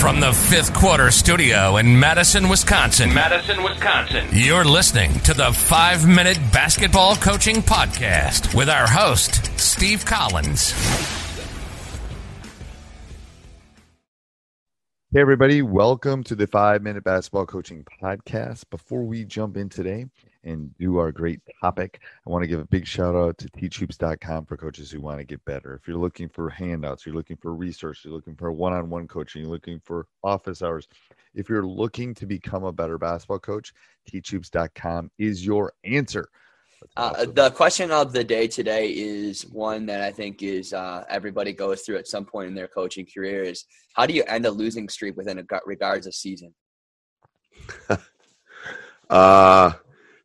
From the fifth quarter studio in Madison, Wisconsin. Madison, Wisconsin. You're listening to the five minute basketball coaching podcast with our host, Steve Collins. Hey, everybody, welcome to the five minute basketball coaching podcast. Before we jump in today and do our great topic, I want to give a big shout out to teachhoops.com for coaches who want to get better. If you're looking for handouts, you're looking for resources, you're looking for one on one coaching, you're looking for office hours, if you're looking to become a better basketball coach, teachhoops.com is your answer. Uh, the question of the day today is one that I think is uh, everybody goes through at some point in their coaching career is how do you end a losing streak within a regards of season? uh,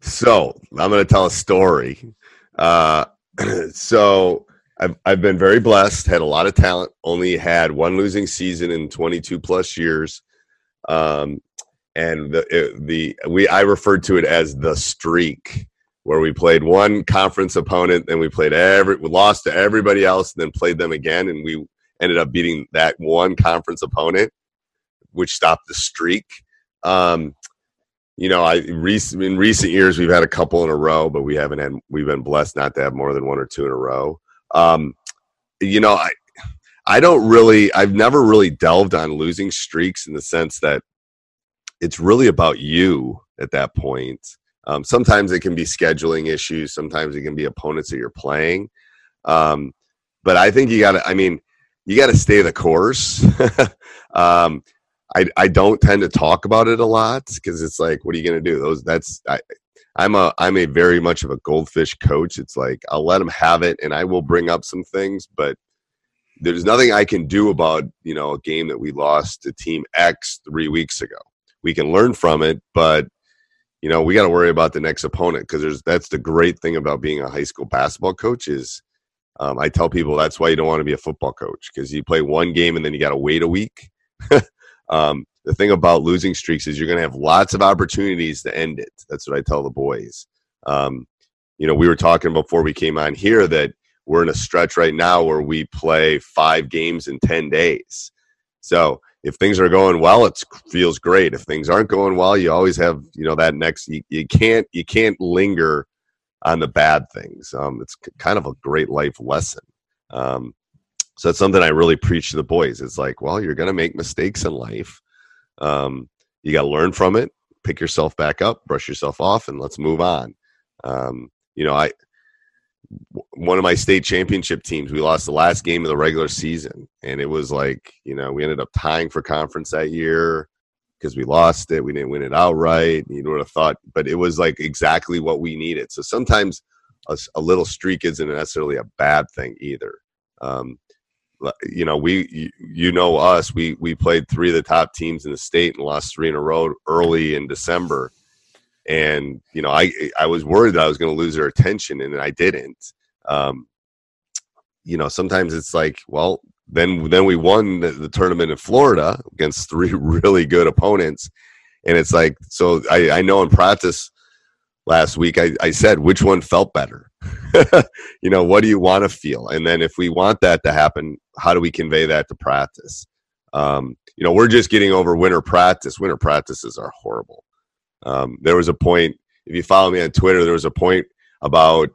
so I'm going to tell a story. Uh, so I've, I've been very blessed, had a lot of talent, only had one losing season in 22 plus years. Um, and the, it, the, we, I referred to it as the streak where we played one conference opponent, then we played every, we lost to everybody else, and then played them again, and we ended up beating that one conference opponent, which stopped the streak. Um, you know, I recent in recent years we've had a couple in a row, but we haven't had we've been blessed not to have more than one or two in a row. Um, you know, I I don't really I've never really delved on losing streaks in the sense that it's really about you at that point. Um, sometimes it can be scheduling issues. Sometimes it can be opponents that you're playing. Um, but I think you got to. I mean, you got to stay the course. um, I I don't tend to talk about it a lot because it's like, what are you going to do? Those that's I. I'm a I'm a very much of a goldfish coach. It's like I'll let them have it, and I will bring up some things, but there's nothing I can do about you know a game that we lost to Team X three weeks ago. We can learn from it, but you know we got to worry about the next opponent because there's that's the great thing about being a high school basketball coach is um, I tell people that's why you don't want to be a football coach because you play one game and then you got to wait a week. um, the thing about losing streaks is you're going to have lots of opportunities to end it. That's what I tell the boys. Um, you know, we were talking before we came on here that we're in a stretch right now where we play five games in 10 days. So if things are going well, it feels great. If things aren't going well, you always have, you know, that next, you, you can't, you can't linger on the bad things. Um, it's kind of a great life lesson. Um, so that's something I really preach to the boys. It's like, well, you're going to make mistakes in life. Um, you got to learn from it, pick yourself back up, brush yourself off, and let's move on. Um, you know, I one of my state championship teams, we lost the last game of the regular season, and it was like, you know, we ended up tying for conference that year because we lost it. We didn't win it outright. You would have thought, but it was like exactly what we needed. So sometimes a, a little streak isn't necessarily a bad thing either. Um, you know, we you know us. We we played three of the top teams in the state and lost three in a row early in December. And you know, I I was worried that I was going to lose their attention, and I didn't. Um, you know, sometimes it's like, well, then then we won the, the tournament in Florida against three really good opponents, and it's like, so I I know in practice last week I, I said which one felt better you know what do you want to feel and then if we want that to happen how do we convey that to practice um, you know we're just getting over winter practice winter practices are horrible um, there was a point if you follow me on twitter there was a point about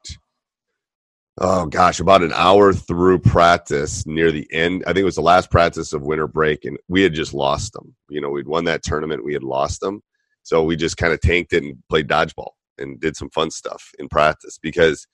oh gosh, about an hour through practice near the end. I think it was the last practice of winter break, and we had just lost them. You know, we'd won that tournament, we had lost them. So we just kind of tanked it and played dodgeball and did some fun stuff in practice because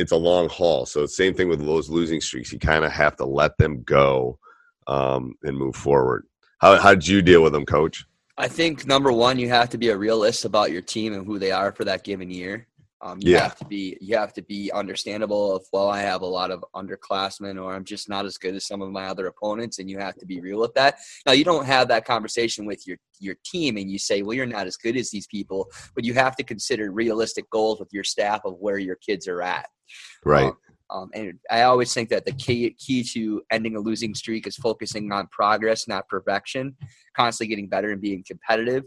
it's a long haul. So same thing with those losing streaks. You kind of have to let them go um, and move forward. How how did you deal with them, Coach? I think number one, you have to be a realist about your team and who they are for that given year. Um, you Yeah. have to be you have to be understandable of well, I have a lot of underclassmen, or I'm just not as good as some of my other opponents, and you have to be real with that. Now, you don't have that conversation with your your team, and you say, well, you're not as good as these people, but you have to consider realistic goals with your staff of where your kids are at. Right. Um, um, and I always think that the key key to ending a losing streak is focusing on progress, not perfection. Constantly getting better and being competitive.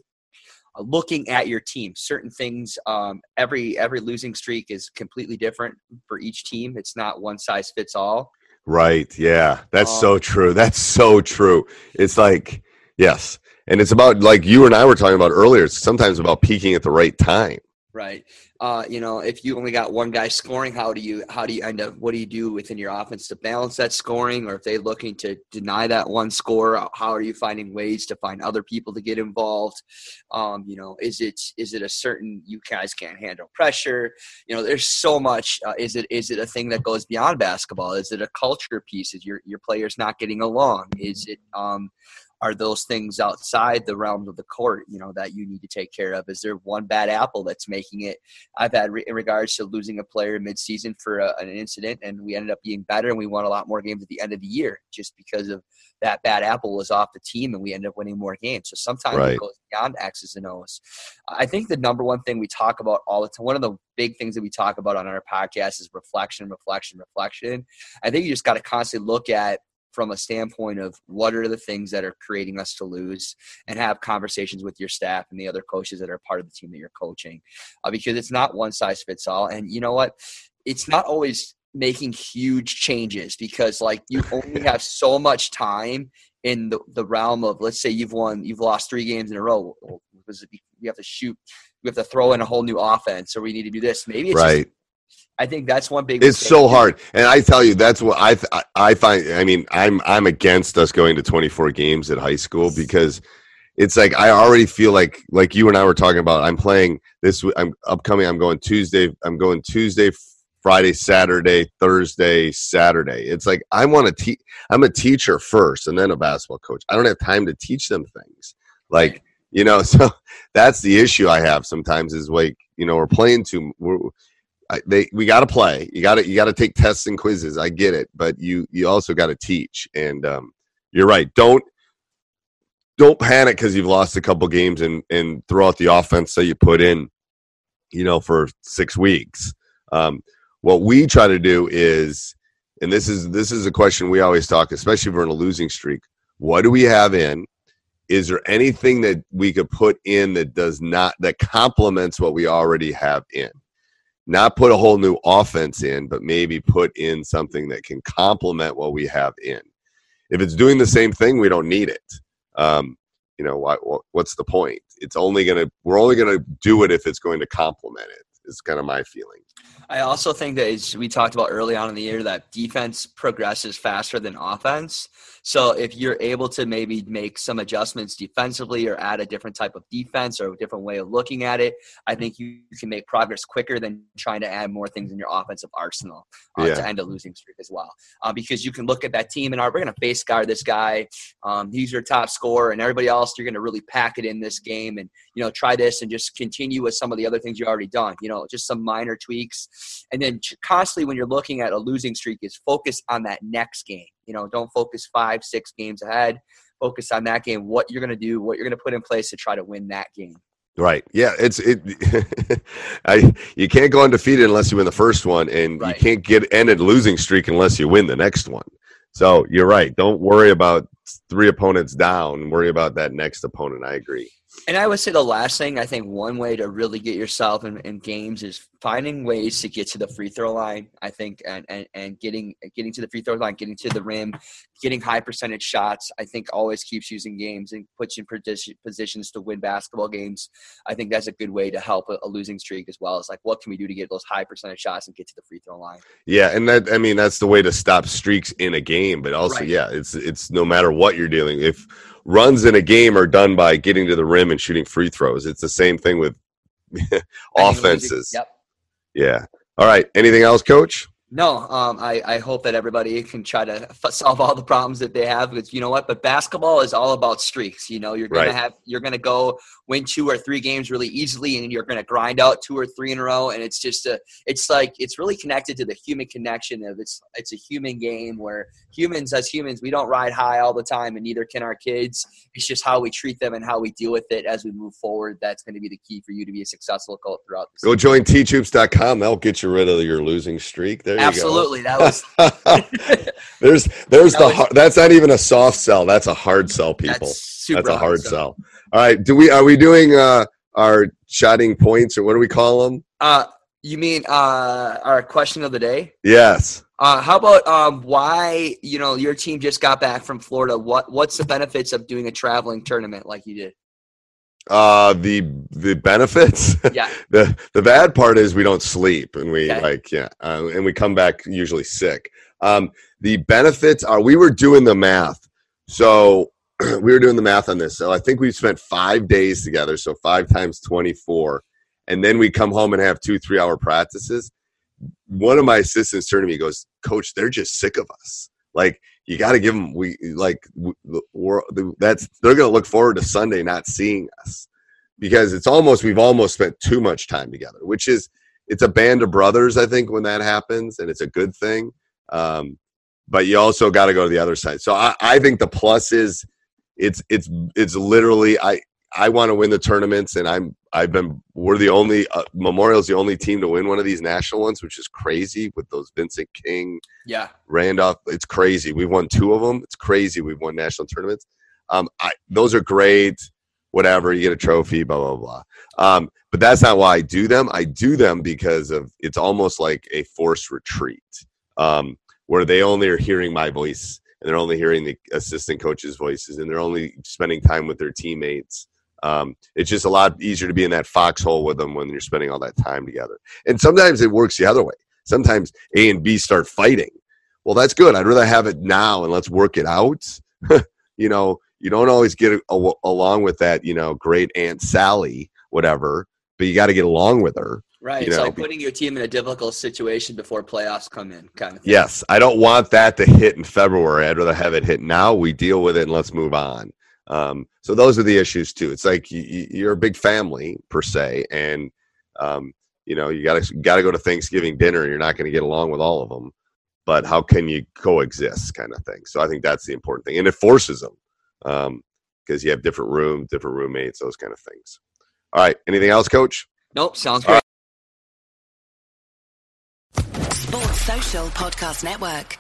Uh, looking at your team, certain things. Um, every every losing streak is completely different for each team. It's not one size fits all. Right. Yeah. That's Um, so true. That's so true. It's like, yes. And it's about, like you and I were talking about earlier, it's sometimes about peaking at the right time. Right. Uh, you know, if you only got one guy scoring, how do you how do you end up? What do you do within your offense to balance that scoring? Or if they're looking to deny that one score, how are you finding ways to find other people to get involved? Um, you know, is it is it a certain you guys can't handle pressure? You know, there's so much. Uh, is it is it a thing that goes beyond basketball? Is it a culture piece? Is your your players not getting along? Is it um, are those things outside the realm of the court you know that you need to take care of? Is there one bad apple that's making it? I've had re- in regards to losing a player midseason for a, an incident and we ended up being better and we won a lot more games at the end of the year just because of that bad apple was off the team and we ended up winning more games. So sometimes Right. it goes beyond x's and o's. I think the number one thing we talk about all the time one of the big things that we talk about on our podcast is reflection reflection reflection. I think you just got to constantly look at from a standpoint of what are the things that are creating us to lose and have conversations with your staff and the other coaches that are part of the team that you're coaching. Uh, because it's not one size fits all. And you know what? It's not always making huge changes because like you only have so much time in the, the realm of let's say you've won you've lost three games in a row. Because you have to shoot you have to throw in a whole new offense or we need to do this. Maybe it's just- right. I think that's one big It's so hard. And I tell you, that's what I, th- I- find. I mean, I'm, I'm against us going to 24 games at high school because it's like, I already feel like, like you and I were talking about, I'm playing this, I'm upcoming, I'm going Tuesday, I'm going Tuesday, Friday, Saturday, Thursday, Saturday. It's like, I want to teach, I'm a teacher first and then a basketball coach. I don't have time to teach them things. Like, you know, so that's the issue I have sometimes is like, you know, we're playing too, we're, They we got to play. You got to you got to take tests and quizzes. I get it, but you you also got to teach. And um, you're right. Don't don't panic because you've lost a couple games and and throw out the offense that you put in, you know, for six weeks. Um, what we try to do is, and this is this is a question we always talk, especially if we're in a losing streak. What do we have in? Is there anything that we could put in that does not that complements what we already have in? Not put a whole new offense in, but maybe put in something that can complement what we have in. If it's doing the same thing, we don't need it. Um, you know, what, what's the point? It's only gonna we're only gonna do it if it's going to complement it. Is kind of my feeling. I also think that as we talked about early on in the year that defense progresses faster than offense. So if you're able to maybe make some adjustments defensively or add a different type of defense or a different way of looking at it, I think you can make progress quicker than trying to add more things in your offensive arsenal uh, Yeah. to end a losing streak as well. Uh, because you can look at that team and right, we're going to face guard this guy. Um, he's your top scorer, and everybody else you're going to really pack it in this game and you know try this and just continue with some of the other things you already done. You know, just some minor tweaks and then constantly when you're looking at a losing streak is focus on that next game you know don't focus five six games ahead focus on that game what you're going to do what you're going to put in place to try to win that game Right. Yeah. It's it. I you can't go undefeated unless you win the first one, and Right. you can't get ended losing streak unless you win the next one. So you're right. Don't worry about three opponents down. Worry about that next opponent. I agree. And I would say the last thing, I think one way to really get yourself in, in games is finding ways to get to the free throw line. I think, and, and, and getting getting to the free throw line, getting to the rim, getting high percentage shots. I think always keeps you in games and puts you in positions to win basketball games. I think that's a good way to help a, a losing streak as well. As like, what can we do to get those high percentage shots and get to the free throw line? Yeah, and that I mean that's the way to stop streaks in a game. But also, right. yeah, it's it's no matter what you're dealing. If runs in a game are done by getting to the rim and shooting free throws. It's the same thing with offenses. Yep. Yeah. All right. Anything else, coach? No, um, I, I hope that everybody can try to f- solve all the problems that they have because you know what, but basketball is all about streaks. You know, you're gonna right. have you're gonna go win two or three games really easily, and you're gonna grind out two or three in a row, and it's just a it's like it's really connected to the human connection of it's it's a human game where humans as humans we don't ride high all the time, and neither can our kids. It's just how we treat them and how we deal with it as we move forward. That's going to be the key for you to be a successful coach throughout. The go join teachhoops.com. That'll get you rid of your losing streak. There Absolutely. That was there's there's that the was, that's not even a soft sell. That's a hard sell, people. That's, that's a hard sell. All right. Do we are we doing uh our shotting points or what do we call them? Uh you mean uh our question of the day? Yes. Uh, how about um, why you know your team just got back from Florida? What what's the benefits of doing a traveling tournament like you did? Uh, the the benefits. Yeah. the the bad part is we don't sleep and we okay. like yeah, uh, and we come back usually sick. Um, the benefits are we were doing the math, so we were doing the math on this. So I think we spent five days together, so five times twenty four, and then we come home and have two three hour practices. One of my assistants turned to me, goes, "Coach, they're just sick of us. Like you got to give them we like we're, that's they're going to look forward to Sunday not seeing us because it's almost we've almost spent too much time together, which is it's a band of brothers. I think when that happens, and it's a good thing. Um, but you also got to go to the other side. So I, I think the plus is it's it's it's literally I I want to win the tournaments, and I'm I've been we're the only uh, Memorial's the only team to win one of these national ones, which is crazy with those Vincent King, yeah, Randolph. It's crazy. We've won two of them. It's crazy. We've won national tournaments. Um, I, those are great. Whatever you get a trophy, blah blah blah. Um, but that's not why I do them. I do them because of it's almost like a forced retreat, um, where they only are hearing my voice and they're only hearing the assistant coaches' voices and they're only spending time with their teammates um, it's just a lot easier to be in that foxhole with them when you're spending all that time together. And sometimes it works the other way. Sometimes A and B start fighting. Well, that's good. I'd rather have it now and let's work it out. you know, you don't always get a, along with that, you know, great Aunt Sally, whatever, but you got to get along with her. Right. it's know? like putting your team in a difficult situation before playoffs come in, kind of thing. Yes. I don't want that to hit in February. I'd rather have it hit now. We deal with it and let's move on. Um, so those are the issues too. It's like you, are a big family per se, and um, you know you got to got to go to Thanksgiving dinner. And you're not going to get along with all of them, but how can you coexist, kind of thing. So I think that's the important thing, and it forces them because um, you have different rooms, different roommates, those kind of things. All right, anything else, Coach? Nope, sounds great. Sports Social Podcast Network.